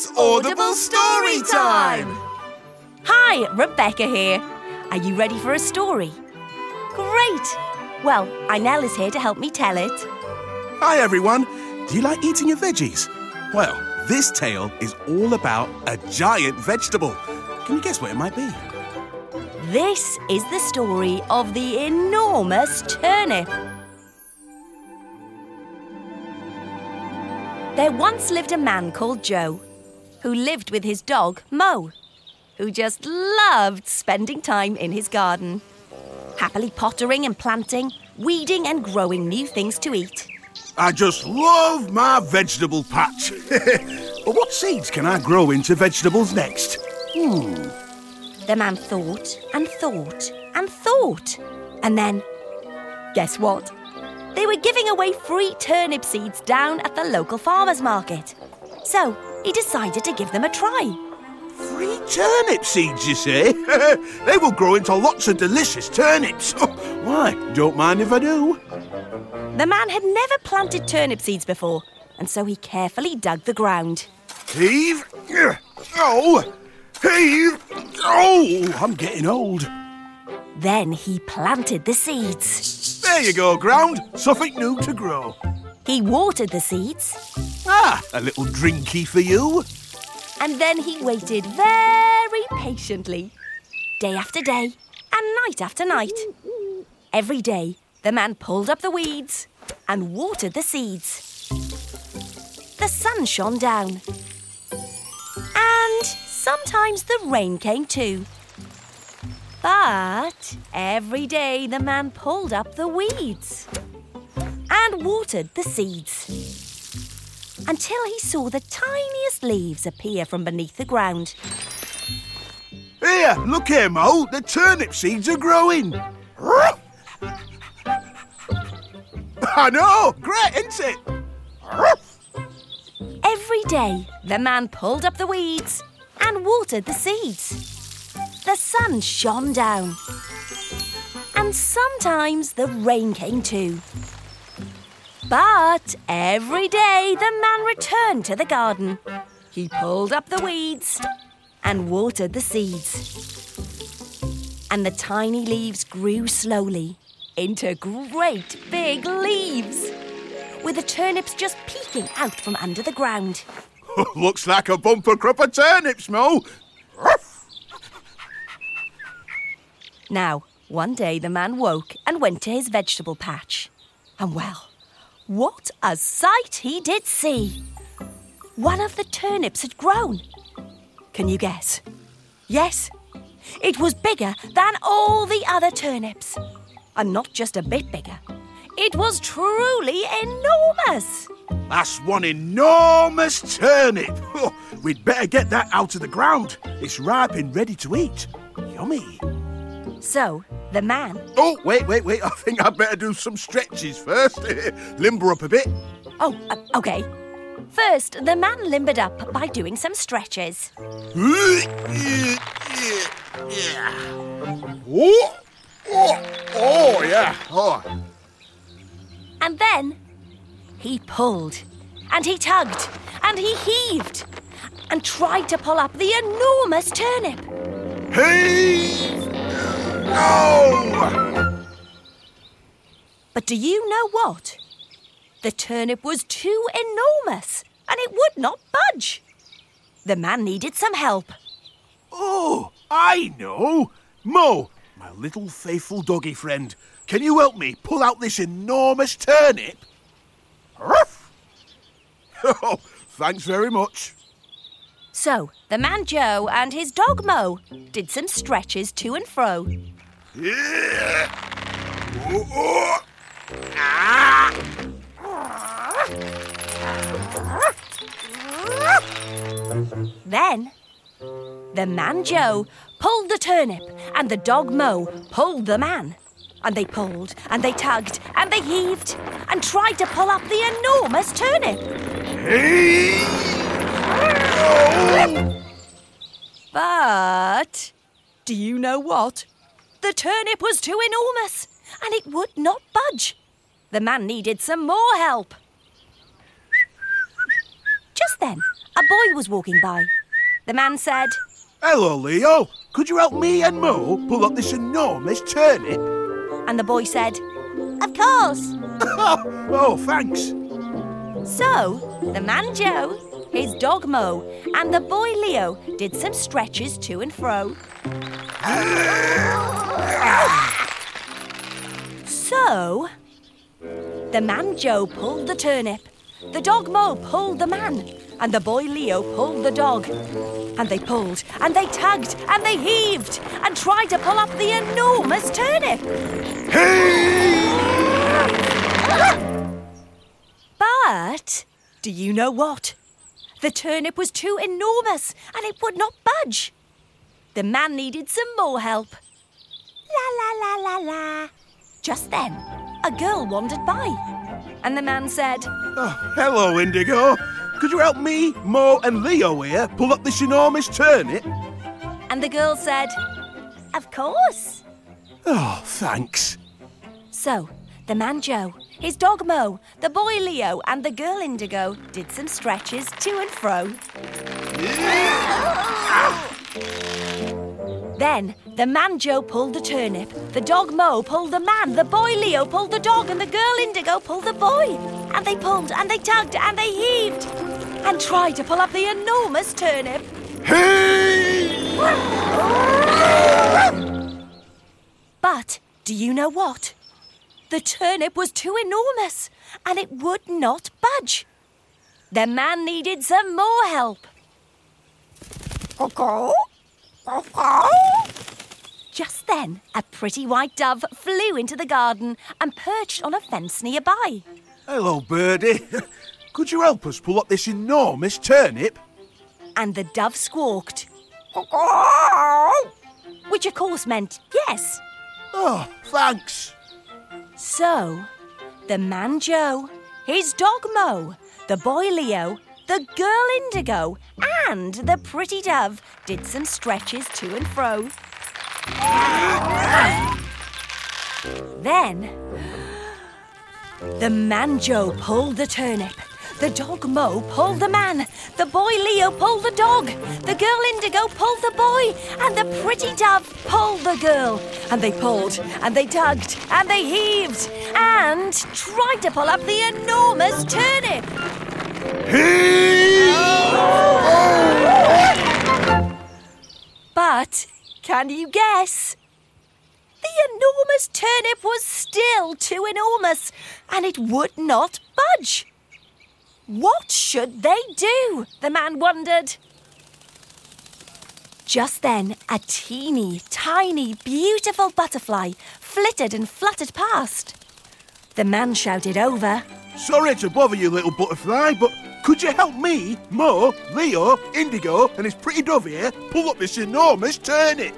It's Audible Story Time! Hi, Rebecca here. Are you ready for a story? Great! Well, Inel is here to help me tell it. Hi, everyone. Do you like eating your veggies? Well, this tale is all about a giant vegetable. Can you guess what it might be? This is the story of the enormous turnip. There once lived a man called Joe who lived with his dog, Mo, who just loved spending time in his garden, happily pottering and planting, weeding and growing new things to eat. I just love my vegetable patch. but what seeds can I grow into vegetables next? Hmm. The man thought and thought and thought. And then, guess what? They were giving away free turnip seeds down at the local farmer's market. So he decided to give them a try. Free turnip seeds, you say? they will grow into lots of delicious turnips. Why, don't mind if I do. The man had never planted turnip seeds before, and so he carefully dug the ground. Heave! Oh! Heave! Oh, I'm getting old. Then he planted the seeds. There you go, ground. Something new to grow. He watered the seeds. Ah, a little drinky for you. And then he waited very patiently, day after day and night after night. Every day, the man pulled up the weeds and watered the seeds. The sun shone down. And sometimes the rain came too. But every day the man pulled up the weeds and watered the seeds until he saw the tiniest leaves appear from beneath the ground. Here, look here, Mo. The turnip seeds are growing. I know, great, isn't it? Every day, the man pulled up the weeds and watered the seeds. The sun shone down. And sometimes the rain came too. But every day the man returned to the garden. He pulled up the weeds and watered the seeds. And the tiny leaves grew slowly into great big leaves, with the turnips just peeking out from under the ground. Looks like a bumper crop of turnips, Mo. Now, one day the man woke and went to his vegetable patch. And well, what a sight he did see! One of the turnips had grown. Can you guess? Yes, it was bigger than all the other turnips. And not just a bit bigger. It was truly enormous. That's one enormous turnip. Oh, we'd better get that out of the ground. It's ripe and ready to eat. Yummy. So, the man. Oh, wait, wait, wait. I think I'd better do some stretches first. Limber up a bit. Oh, uh, okay. First, the man limbered up by doing some stretches. Oh, oh, oh, yeah. Oh. And then he pulled, and he tugged, and he heaved, and tried to pull up the enormous turnip. Heave! No! But do you know what? The turnip was too enormous, and it would not budge. The man needed some help. Oh, I know. Mo, my little faithful doggy friend, can you help me pull out this enormous turnip? Ruff! Oh, thanks very much. So the man Joe and his dog Mo did some stretches to and fro. Then the man Joe pulled the turnip and the dog Mo pulled the man. And they pulled and they tugged and they heaved and tried to pull up the enormous turnip. Hey. Oh. But do you know what? The turnip was too enormous and it would not budge. The man needed some more help. Just then, a boy was walking by. The man said, Hello, Leo. Could you help me and Mo pull up this enormous turnip? and the boy said, Of course. oh, thanks. So, the man Joe, his dog Mo, and the boy Leo did some stretches to and fro. So, the man Joe pulled the turnip, the dog Mo pulled the man, and the boy Leo pulled the dog. And they pulled, and they tugged, and they heaved, and tried to pull up the enormous turnip. But do you know what? The turnip was too enormous and it would not budge. The man needed some more help. La la la la la. Just then, a girl wandered by, and the man said, Oh, hello, Indigo. Could you help me, Mo, and Leo here pull up this enormous turnip? and the girl said, Of course. Oh, thanks. So, the man Joe, his dog Mo, the boy Leo, and the girl Indigo did some stretches to and fro. Then the man Joe pulled the turnip, the dog Mo pulled the man, the boy Leo pulled the dog, and the girl Indigo pulled the boy. And they pulled and they tugged and they heaved and tried to pull up the enormous turnip. But do you know what? The turnip was too enormous and it would not budge. The man needed some more help. Just then, a pretty white dove flew into the garden and perched on a fence nearby. Hello, birdie. Could you help us pull up this enormous turnip? And the dove squawked, which of course meant yes. Oh, thanks. So, the man Joe, his dog Mo, the boy Leo, the girl Indigo, and the pretty dove did some stretches to and fro. Then, the man Joe pulled the turnip. The dog Mo pulled the man. The boy Leo pulled the dog. The girl Indigo pulled the boy. And the pretty dove pulled the girl. And they pulled, and they tugged, and they heaved, and tried to pull up the enormous turnip. But can you guess? The enormous turnip was still too enormous, and it would not budge. What should they do? The man wondered. Just then, a teeny, tiny, beautiful butterfly flitted and fluttered past. The man shouted over, Sorry to bother you, little butterfly, but could you help me, Mo, Leo, Indigo, and his pretty dove here pull up this enormous turnip?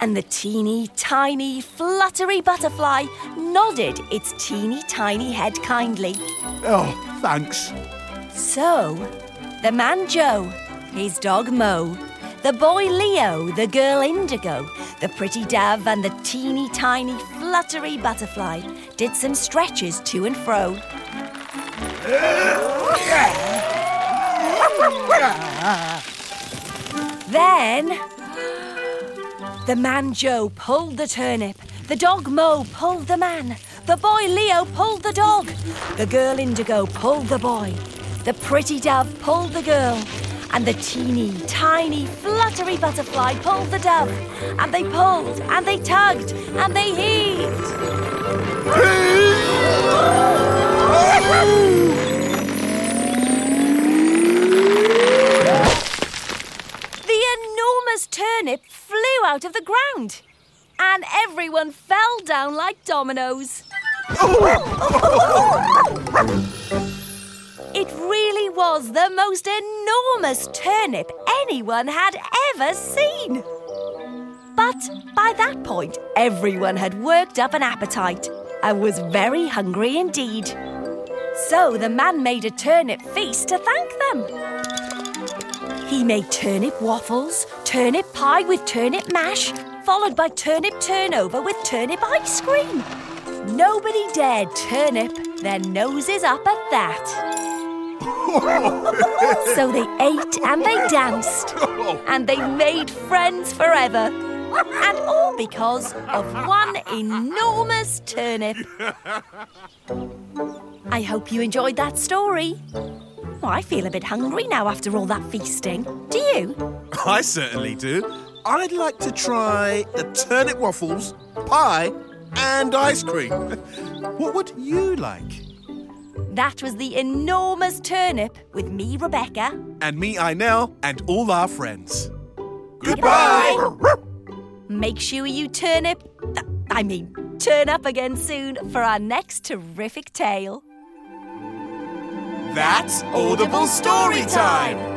and the teeny, tiny, fluttery butterfly nodded its teeny, tiny head kindly. Oh, thanks. So, the man Joe, his dog Mo, the boy Leo, the girl Indigo, the pretty dove, and the teeny tiny fluttery butterfly did some stretches to and fro. Then, the man Joe pulled the turnip, the dog Mo pulled the man, the boy Leo pulled the dog, the girl Indigo pulled the boy, the pretty dove pulled the girl, and the teeny tiny fluttery butterfly pulled the dove, and they pulled and they tugged and they heaved. Out of the ground, and everyone fell down like dominoes. It really was the most enormous turnip anyone had ever seen. But by that point, everyone had worked up an appetite and was very hungry indeed. So the man made a turnip feast to thank them. He made turnip waffles, turnip pie with turnip mash, followed by turnip turnover with turnip ice cream. Nobody dared turnip their noses up at that. So they ate and they danced and they made friends forever. And all because of one enormous turnip. I hope you enjoyed that story. Oh, I feel a bit hungry now after all that feasting. Do you? I certainly do. I'd like to try the turnip waffles, pie, and ice cream. What would you like? That was the enormous turnip with me, Rebecca. And me, Inel, and all our friends. Goodbye. Make sure you turnip. I mean, turn up again soon for our next terrific tale. That's Audible Story Time!